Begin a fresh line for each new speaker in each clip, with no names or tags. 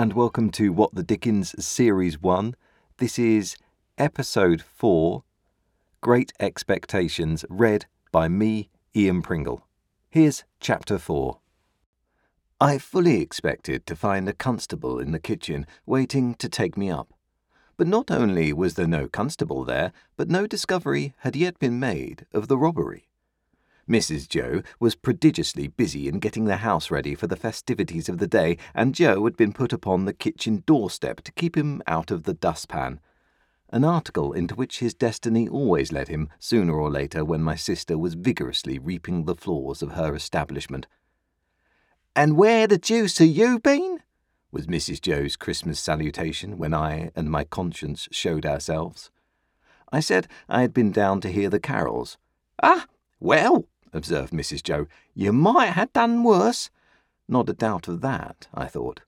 And welcome to What the Dickens Series 1. This is Episode 4 Great Expectations, read by me, Ian Pringle. Here's Chapter 4. I fully expected to find a constable in the kitchen waiting to take me up. But not only was there no constable there, but no discovery had yet been made of the robbery. Mrs. Joe was prodigiously busy in getting the house ready for the festivities of the day, and Joe had been put upon the kitchen doorstep to keep him out of the dustpan. An article into which his destiny always led him sooner or later when my sister was vigorously reaping the floors of her establishment. And where the deuce have you been? was Mrs. Joe's Christmas salutation when I and my conscience showed ourselves. I said I had been down to hear the carols. Ah, well, observed Mrs. Joe. You might have done worse. Not a doubt of that, I thought.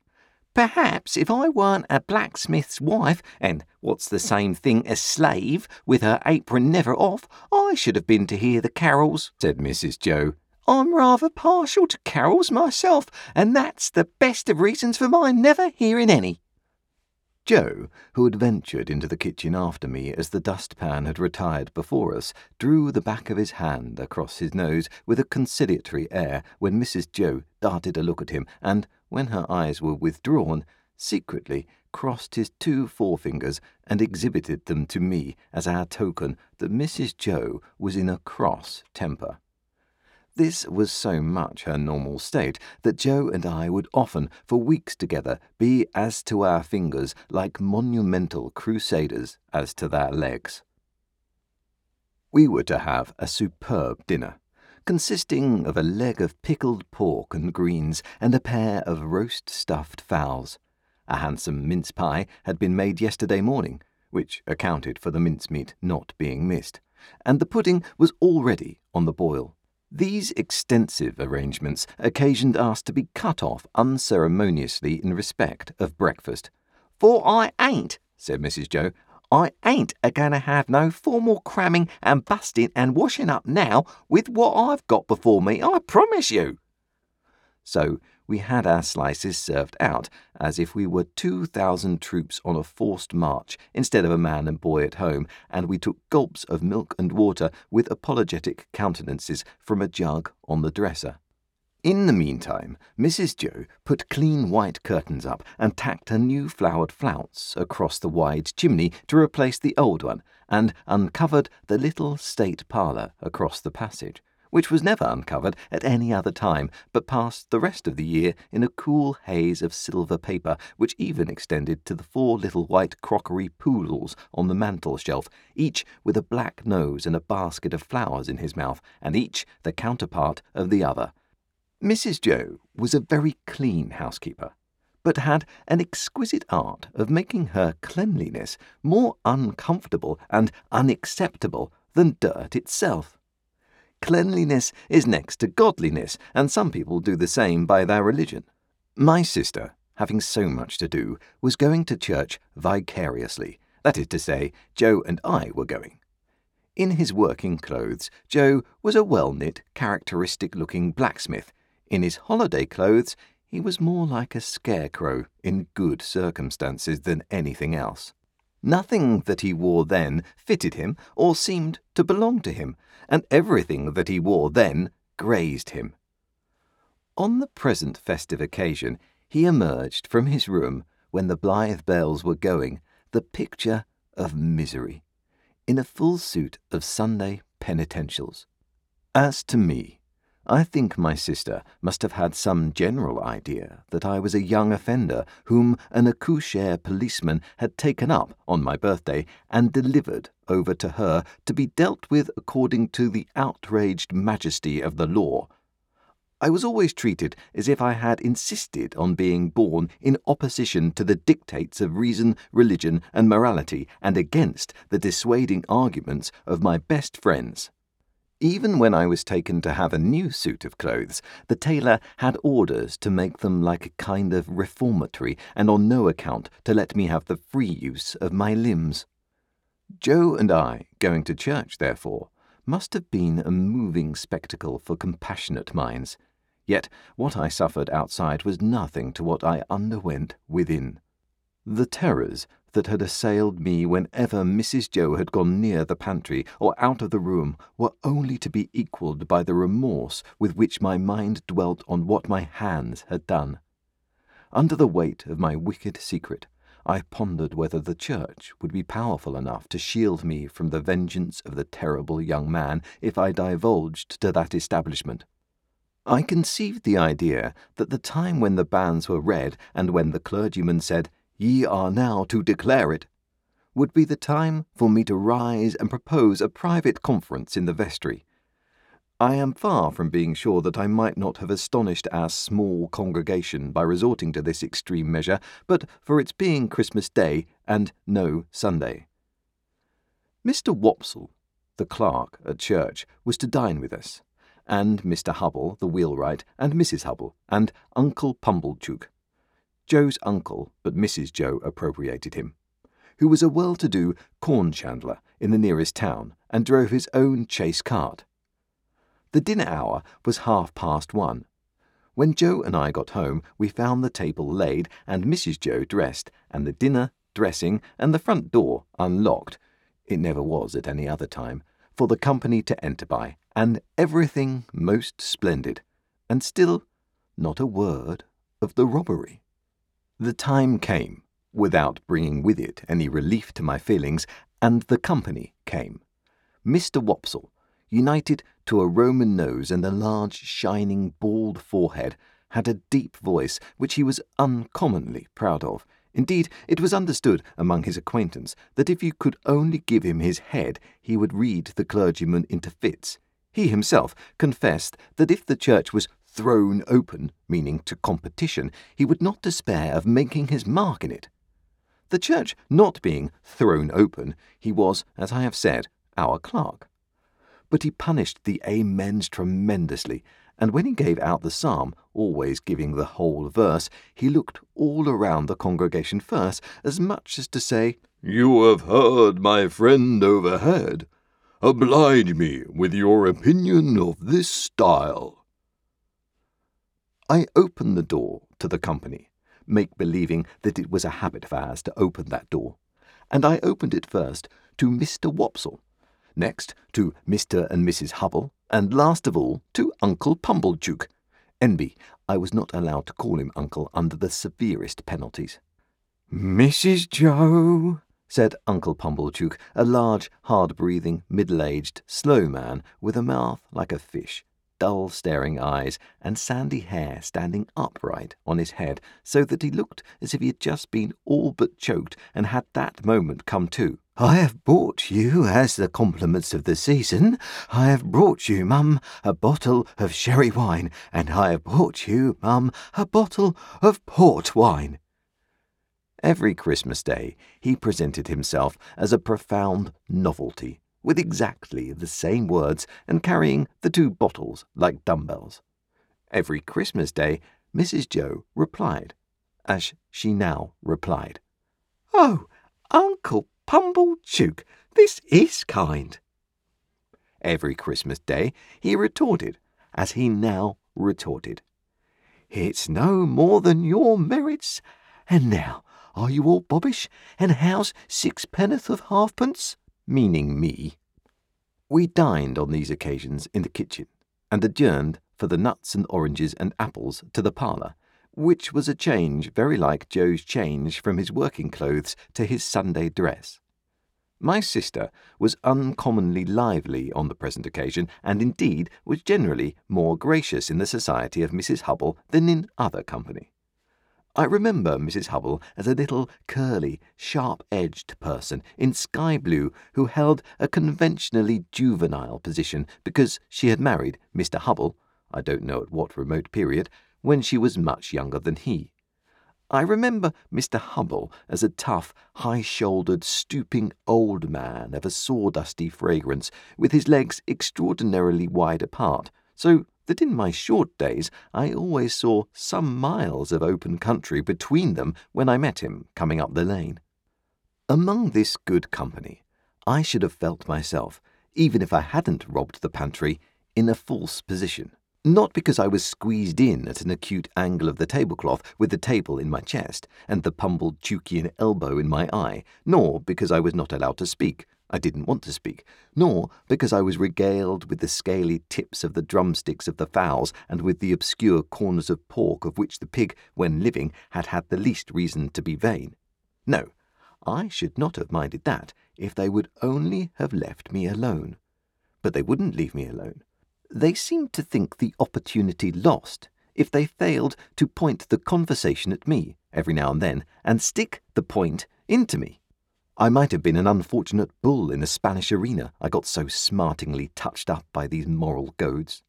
Perhaps if I weren't a blacksmith's wife, and what's the same thing a slave, with her apron never off, I should have been to hear the carols, said Mrs. Joe. I'm rather partial to carols myself, and that's the best of reasons for my never hearing any. Joe, who had ventured into the kitchen after me as the dustpan had retired before us, drew the back of his hand across his nose with a conciliatory air when Mrs. Joe darted a look at him, and, when her eyes were withdrawn, secretly crossed his two forefingers and exhibited them to me as our token that Mrs. Joe was in a cross temper. This was so much her normal state that Joe and I would often, for weeks together, be as to our fingers like monumental crusaders as to their legs. We were to have a superb dinner, consisting of a leg of pickled pork and greens and a pair of roast stuffed fowls. A handsome mince pie had been made yesterday morning, which accounted for the mincemeat not being missed, and the pudding was already on the boil. These extensive arrangements occasioned us to be cut off unceremoniously in respect of breakfast. For I ain't, said Mrs. Joe, I ain't a going to have no formal cramming and busting and washing up now with what I've got before me, I promise you. So we had our slices served out as if we were 2,000 troops on a forced march instead of a man and boy at home, and we took gulps of milk and water with apologetic countenances from a jug on the dresser. In the meantime, Mrs. Joe put clean white curtains up and tacked a new flowered flounce across the wide chimney to replace the old one, and uncovered the little state parlour across the passage which was never uncovered at any other time, but passed the rest of the year in a cool haze of silver paper, which even extended to the four little white crockery poodles on the mantel shelf, each with a black nose and a basket of flowers in his mouth, and each the counterpart of the other. Mrs. Joe was a very clean housekeeper, but had an exquisite art of making her cleanliness more uncomfortable and unacceptable than dirt itself. Cleanliness is next to godliness, and some people do the same by their religion. My sister, having so much to do, was going to church vicariously. That is to say, Joe and I were going. In his working clothes, Joe was a well knit, characteristic looking blacksmith. In his holiday clothes, he was more like a scarecrow in good circumstances than anything else. Nothing that he wore then fitted him or seemed to belong to him, and everything that he wore then grazed him. On the present festive occasion, he emerged from his room when the blithe bells were going, the picture of misery, in a full suit of Sunday penitentials. As to me, I think my sister must have had some general idea that I was a young offender whom an accoucheur policeman had taken up on my birthday and delivered over to her to be dealt with according to the outraged majesty of the law. I was always treated as if I had insisted on being born in opposition to the dictates of reason, religion, and morality, and against the dissuading arguments of my best friends. Even when I was taken to have a new suit of clothes, the tailor had orders to make them like a kind of reformatory, and on no account to let me have the free use of my limbs. Joe and I, going to church, therefore, must have been a moving spectacle for compassionate minds. Yet what I suffered outside was nothing to what I underwent within. The terrors that had assailed me whenever Mrs. Joe had gone near the pantry or out of the room were only to be equalled by the remorse with which my mind dwelt on what my hands had done. Under the weight of my wicked secret, I pondered whether the church would be powerful enough to shield me from the vengeance of the terrible young man if I divulged to that establishment. I conceived the idea that the time when the banns were read and when the clergyman said, Ye are now to declare it, would be the time for me to rise and propose a private conference in the vestry. I am far from being sure that I might not have astonished our small congregation by resorting to this extreme measure, but for its being Christmas Day and no Sunday. Mr. Wopsle, the clerk at church, was to dine with us, and Mr. Hubble, the wheelwright, and Mrs. Hubble, and Uncle Pumblechook, Joe's uncle, but Mrs. Joe appropriated him, who was a well to do corn chandler in the nearest town and drove his own chaise cart. The dinner hour was half past one. When Joe and I got home, we found the table laid and Mrs. Joe dressed, and the dinner, dressing, and the front door unlocked. It never was at any other time, for the company to enter by, and everything most splendid, and still not a word of the robbery. The time came, without bringing with it any relief to my feelings, and the company came. Mr. Wopsle, united to a Roman nose and a large, shining, bald forehead, had a deep voice which he was uncommonly proud of. Indeed, it was understood among his acquaintance that if you could only give him his head, he would read the clergyman into fits. He himself confessed that if the church was thrown open, meaning to competition, he would not despair of making his mark in it. The church not being thrown open, he was, as I have said, our clerk. But he punished the amens tremendously, and when he gave out the psalm, always giving the whole verse, he looked all around the congregation first, as much as to say,
You have heard my friend overhead. Oblige me with your opinion of this style.
I opened the door to the company, make believing that it was a habit of ours to open that door, and I opened it first to Mr. Wopsle, next to Mr. and Mrs. Hubble, and last of all to Uncle Pumblechook. N.B. I was not allowed to call him uncle under the severest penalties. Mrs. Joe, said Uncle Pumblechook, a large, hard breathing, middle aged, slow man with a mouth like a fish dull staring eyes, and sandy hair standing upright on his head, so that he looked as if he had just been all but choked and had that moment come to. I have brought you, as the compliments of the season, I have brought you, mum, a bottle of sherry wine, and I have brought you, mum, a bottle of port wine. Every Christmas Day he presented himself as a profound novelty with exactly the same words and carrying the two bottles like dumbbells. Every Christmas Day, Mrs. Joe replied, as she now replied, Oh, Uncle Pumblechook, this is kind. Every Christmas Day he retorted, as he now retorted, It's no more than your merits. And now, are you all bobbish? And how's sixpenn'orth of halfpence? Meaning me. We dined on these occasions in the kitchen, and adjourned for the nuts and oranges and apples to the parlour, which was a change very like Joe's change from his working clothes to his Sunday dress. My sister was uncommonly lively on the present occasion, and indeed was generally more gracious in the society of Mrs. Hubble than in other company. I remember Mrs. Hubble as a little curly, sharp edged person in sky blue who held a conventionally juvenile position because she had married Mr. Hubble, I don't know at what remote period, when she was much younger than he. I remember Mr. Hubble as a tough, high shouldered, stooping old man of a sawdusty fragrance, with his legs extraordinarily wide apart, so that in my short days I always saw some miles of open country between them when I met him coming up the lane. Among this good company, I should have felt myself, even if I hadn't robbed the pantry, in a false position. Not because I was squeezed in at an acute angle of the tablecloth with the table in my chest and the pummeled Pumblechookian elbow in my eye, nor because I was not allowed to speak. I didn't want to speak, nor because I was regaled with the scaly tips of the drumsticks of the fowls and with the obscure corners of pork of which the pig, when living, had had the least reason to be vain. No, I should not have minded that if they would only have left me alone. But they wouldn't leave me alone. They seemed to think the opportunity lost if they failed to point the conversation at me every now and then and stick the point into me. I might have been an unfortunate bull in a Spanish arena, I got so smartingly touched up by these moral goads.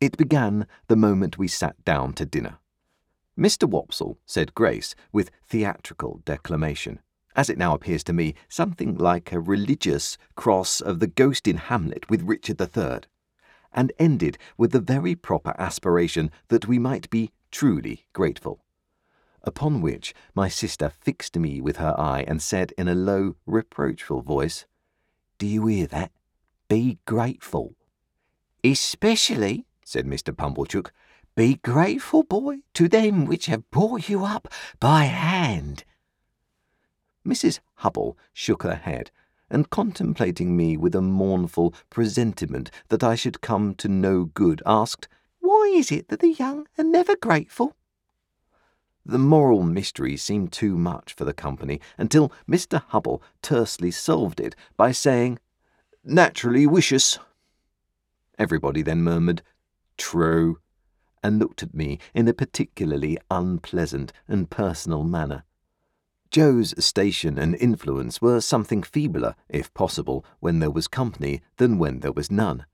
It began the moment we sat down to dinner. Mr. Wopsle said grace with theatrical declamation, as it now appears to me something like a religious cross of the ghost in Hamlet with Richard III, and ended with the very proper aspiration that we might be truly grateful upon which my sister fixed me with her eye and said in a low, reproachful voice, Do you hear that? Be grateful. Especially, said Mr. Pumblechook, be grateful, boy, to them which have brought you up by hand. Mrs. Hubble shook her head, and contemplating me with a mournful presentiment that I should come to no good, asked, Why is it that the young are never grateful? The moral mystery seemed too much for the company until Mr. Hubble tersely solved it by saying, Naturally wicious. Everybody then murmured, True, and looked at me in a particularly unpleasant and personal manner. Joe's station and influence were something feebler, if possible, when there was company than when there was none.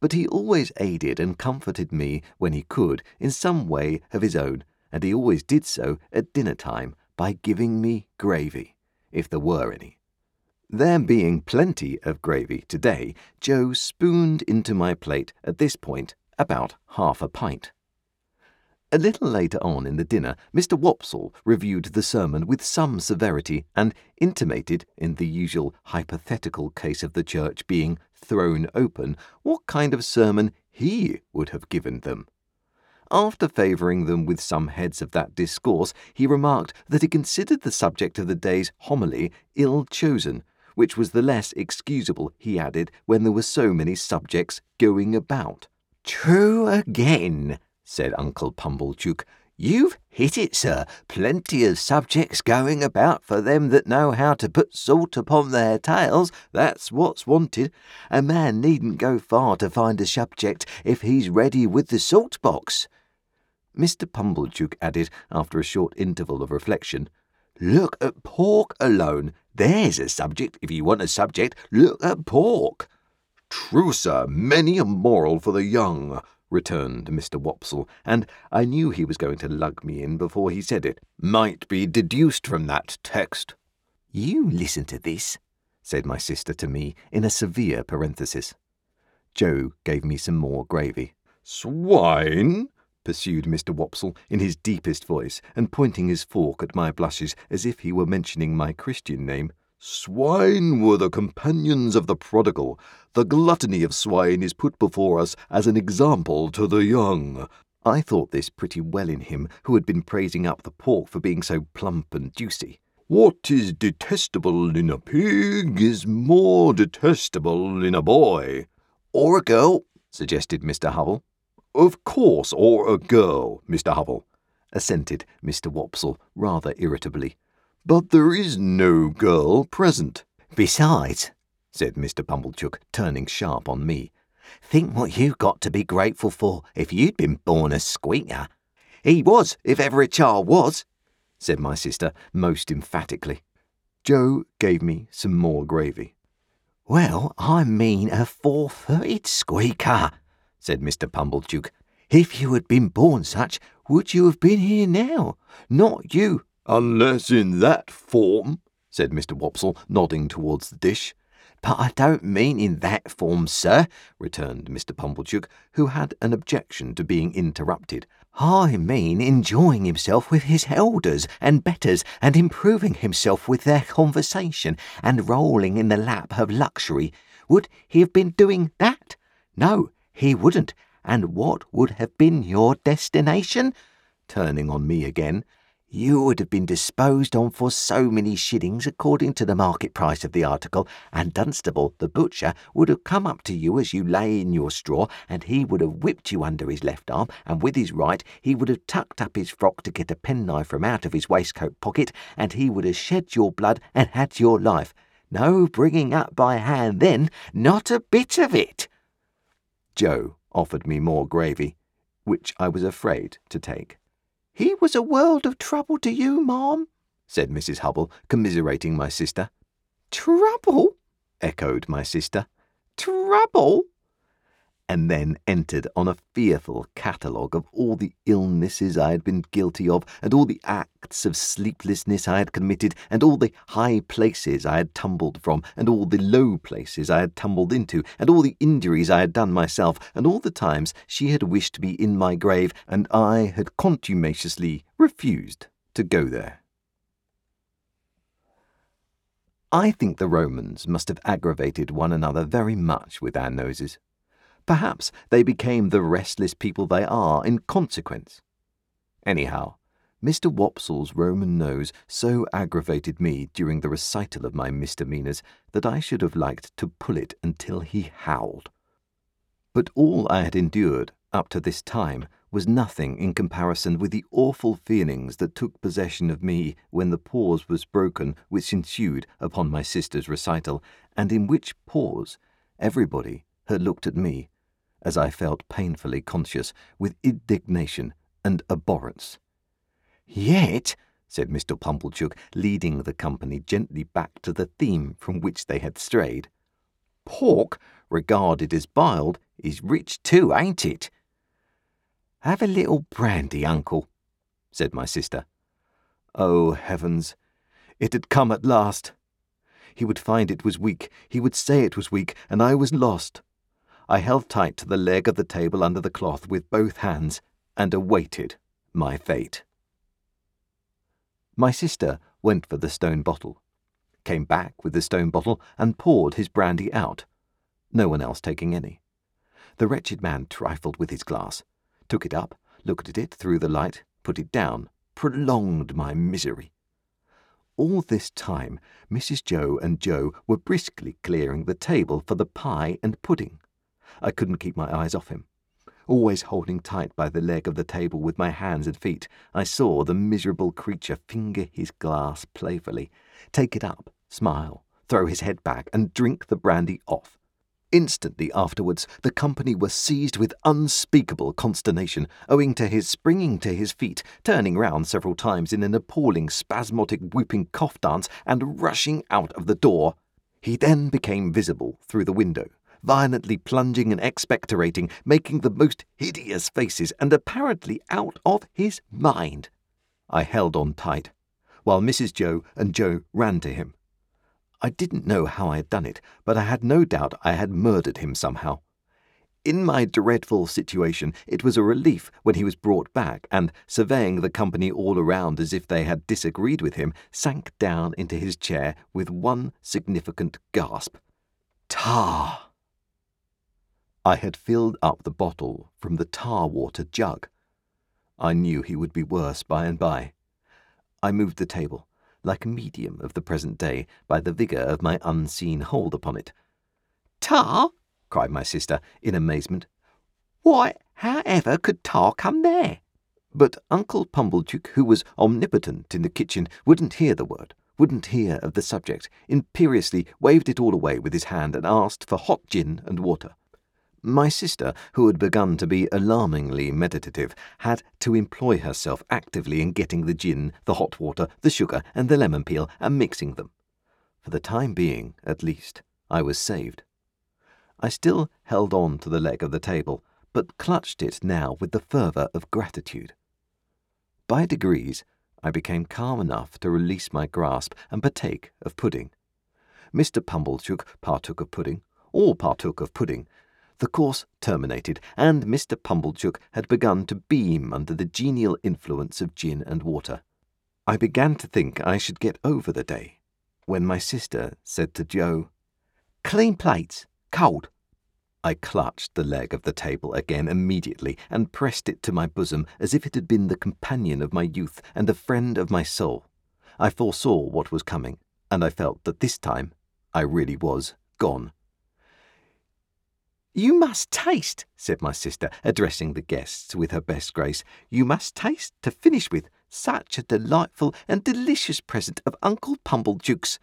But he always aided and comforted me when he could in some way of his own and he always did so at dinner time by giving me gravy, if there were any. There being plenty of gravy today, Joe spooned into my plate at this point about half a pint. A little later on in the dinner, Mr. Wopsle reviewed the sermon with some severity and intimated, in the usual hypothetical case of the church being thrown open, what kind of sermon he would have given them. After favouring them with some heads of that discourse, he remarked that he considered the subject of the day's homily ill chosen, which was the less excusable, he added, when there were so many subjects going about. True again, said Uncle Pumblechook. You've hit it, sir. Plenty of subjects going about for them that know how to put salt upon their tails. That's what's wanted. A man needn't go far to find a subject if he's ready with the salt box. Mr. Pumblechook added, after a short interval of reflection, Look at pork alone. There's a subject. If you want a subject, look at pork.
True, sir, many a moral for the young, returned Mr. Wopsle, and I knew he was going to lug me in before he said it. Might be deduced from that text.
You listen to this, said my sister to me in a severe parenthesis. Joe gave me some more gravy.
Swine?
Pursued Mr. Wopsle in his deepest voice, and pointing his fork at my blushes as if he were mentioning my Christian name.
Swine were the companions of the prodigal. The gluttony of swine is put before us as an example to the young.
I thought this pretty well in him, who had been praising up the pork for being so plump and juicy.
What is detestable in a pig is more detestable in a boy.
Or a girl, suggested Mr. Hubble.
Of course, or a girl, Mr. Hubble,
assented Mr. Wopsle rather irritably.
But there is no girl present.
Besides, said Mr. Pumblechook, turning sharp on me, think what you've got to be grateful for if you'd been born a squeaker. He was, if ever a child was, said my sister most emphatically. Joe gave me some more gravy. Well, I mean a four-footed squeaker, said Mr. Pumblechook. If you had been born such, would you have been here now? Not you.
Unless in that form, said Mr. Wopsle, nodding towards the dish.
But I don't mean in that form, sir, returned Mr. Pumblechook, who had an objection to being interrupted. I mean enjoying himself with his elders and betters, and improving himself with their conversation, and rolling in the lap of luxury. Would he have been doing that? No, he wouldn't,
And what would have been your destination? Turning on me again. You would have been disposed on for so many shillings according to the market price of the article, and Dunstable, the butcher, would have come up to you as you lay in your straw, and he would have whipped you under his left arm, and with his right he would have tucked up his frock to get a penknife from out of his waistcoat pocket, and he would have shed your blood and had your life. No bringing up by hand then, not a bit of it.
Joe offered me more gravy, which I was afraid to take.
He was a world of trouble to you, ma'am,
said Mrs. Hubble, commiserating my sister.
Trouble?
echoed my sister.
Trouble?
And then entered on a fearful catalogue of all the illnesses I had been guilty of, and all the acts of sleeplessness I had committed, and all the high places I had tumbled from, and all the low places I had tumbled into, and all the injuries I had done myself, and all the times she had wished me in my grave, and I had contumaciously refused to go there. I think the Romans must have aggravated one another very much with our noses. Perhaps they became the restless people they are in consequence. Anyhow, Mr. Wopsle's Roman nose so aggravated me during the recital of my misdemeanours that I should have liked to pull it until he howled. But all I had endured up to this time was nothing in comparison with the awful feelings that took possession of me when the pause was broken which ensued upon my sister's recital, and in which pause everybody had looked at me as I felt painfully conscious, with indignation and abhorrence.
Yet,
said Mr. Pumblechook, leading the company gently back to the theme from which they had strayed,
pork, regarded as biled, is rich too, ain't it? Have a little brandy, uncle, said my sister.
Oh, heavens! It had come at last. He would find it was weak, he would say it was weak, and I was lost. I held tight to the leg of the table under the cloth with both hands and awaited my fate. My sister went for the stone bottle, came back with the stone bottle, and poured his brandy out, no one else taking any. The wretched man trifled with his glass, took it up, looked at it through the light, put it down, prolonged my misery. All this time, Mrs. Joe and Joe were briskly clearing the table for the pie and pudding. I couldn't keep my eyes off him. Always holding tight by the leg of the table with my hands and feet, I saw the miserable creature finger his glass playfully, take it up, smile, throw his head back, and drink the brandy off. Instantly afterwards, the company were seized with unspeakable consternation, owing to his springing to his feet, turning round several times in an appalling spasmodic whooping cough dance, and rushing out of the door. He then became visible through the window, violently plunging and expectorating, making the most hideous faces, and apparently out of his mind. I held on tight, while Mrs. Joe and Joe ran to him. I didn't know how I had done it, but I had no doubt I had murdered him somehow. In my dreadful situation, it was a relief when he was brought back and, surveying the company all around as if they had disagreed with him, sank down into his chair with one significant gasp. Tar! I had filled up the bottle from the tar water jug. I knew he would be worse by and by. I moved the table, like a medium of the present day, by the vigour of my unseen hold upon it.
Tar?
cried my sister, in amazement.
Why, however could tar come there?
But Uncle Pumblechook, who was omnipotent in the kitchen, wouldn't hear the word, wouldn't hear of the subject, imperiously waved it all away with his hand and asked for hot gin and water. My sister, who had begun to be alarmingly meditative, had to employ herself actively in getting the gin, the hot water, the sugar, and the lemon peel, and mixing them. For the time being, at least, I was saved. I still held on to the leg of the table, but clutched it now with the fervour of gratitude. By degrees, I became calm enough to release my grasp and partake of pudding. Mr. Pumblechook partook of pudding, all partook of pudding, the course terminated, and Mr. Pumblechook had begun to beam under the genial influence of gin and water. I began to think I should get over the day, when my sister said to Joe,
Clean plates, cold.
I clutched the leg of the table again immediately and pressed it to my bosom as if it had been the companion of my youth and the friend of my soul. I foresaw what was coming, and I felt that this time I really was gone.
You must taste, said my sister, addressing the guests with her best grace. You must taste to finish with such a delightful and delicious present of Uncle Pumblechook's.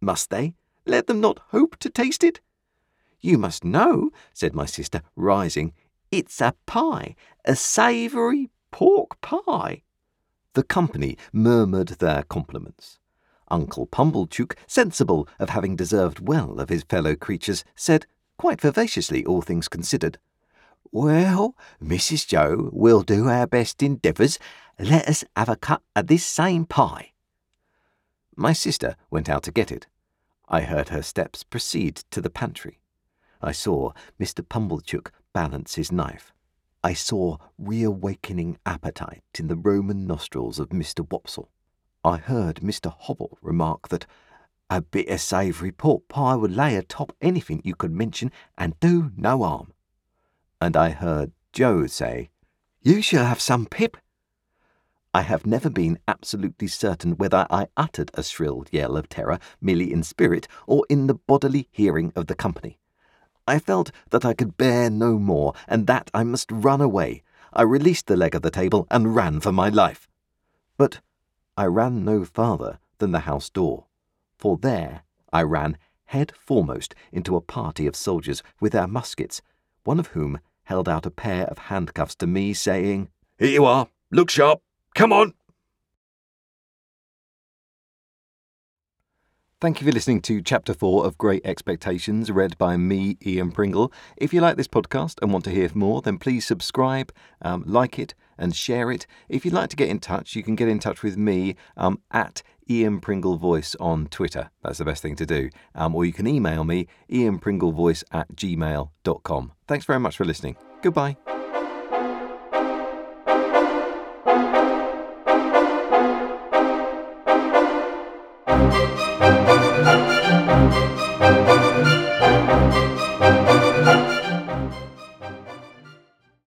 Must they? Let them not hope to taste it? You must know, said my sister, rising, it's a pie, a savoury pork pie.
The company murmured their compliments. Uncle Pumblechook, sensible of having deserved well of his fellow creatures, said, quite vivaciously, all things considered,
Well, Mrs. Joe, we'll do our best endeavours. Let us have a cut at this same pie.
My sister went out to get it. I heard her steps proceed to the pantry. I saw Mr. Pumblechook balance his knife. I saw reawakening appetite in the Roman nostrils of Mr. Wopsle. I heard Mr. Hubble remark that
a bit of savoury pork pie would lay atop anything you could mention and do no harm.
And I heard Joe say,
You shall have some, Pip.
I have never been absolutely certain whether I uttered a shrill yell of terror merely in spirit or in the bodily hearing of the company. I felt that I could bear no more and that I must run away. I released the leg of the table and ran for my life. But I ran no farther than the house door, for there I ran head foremost into a party of soldiers with their muskets, one of whom held out a pair of handcuffs to me, saying,
Here you are. Look sharp. Come on.
Thank you for listening to Chapter 4 of Great Expectations, read by me, Ian Pringle. If you like this podcast and want to hear more, then please subscribe, um, like it, and share it. If you'd like to get in touch, you can get in touch with me um, at Ian Pringle Voice on Twitter. That's the best thing to do. Um, or you can email me, ianpringlevoice at gmail.com. Thanks very much for listening. Goodbye.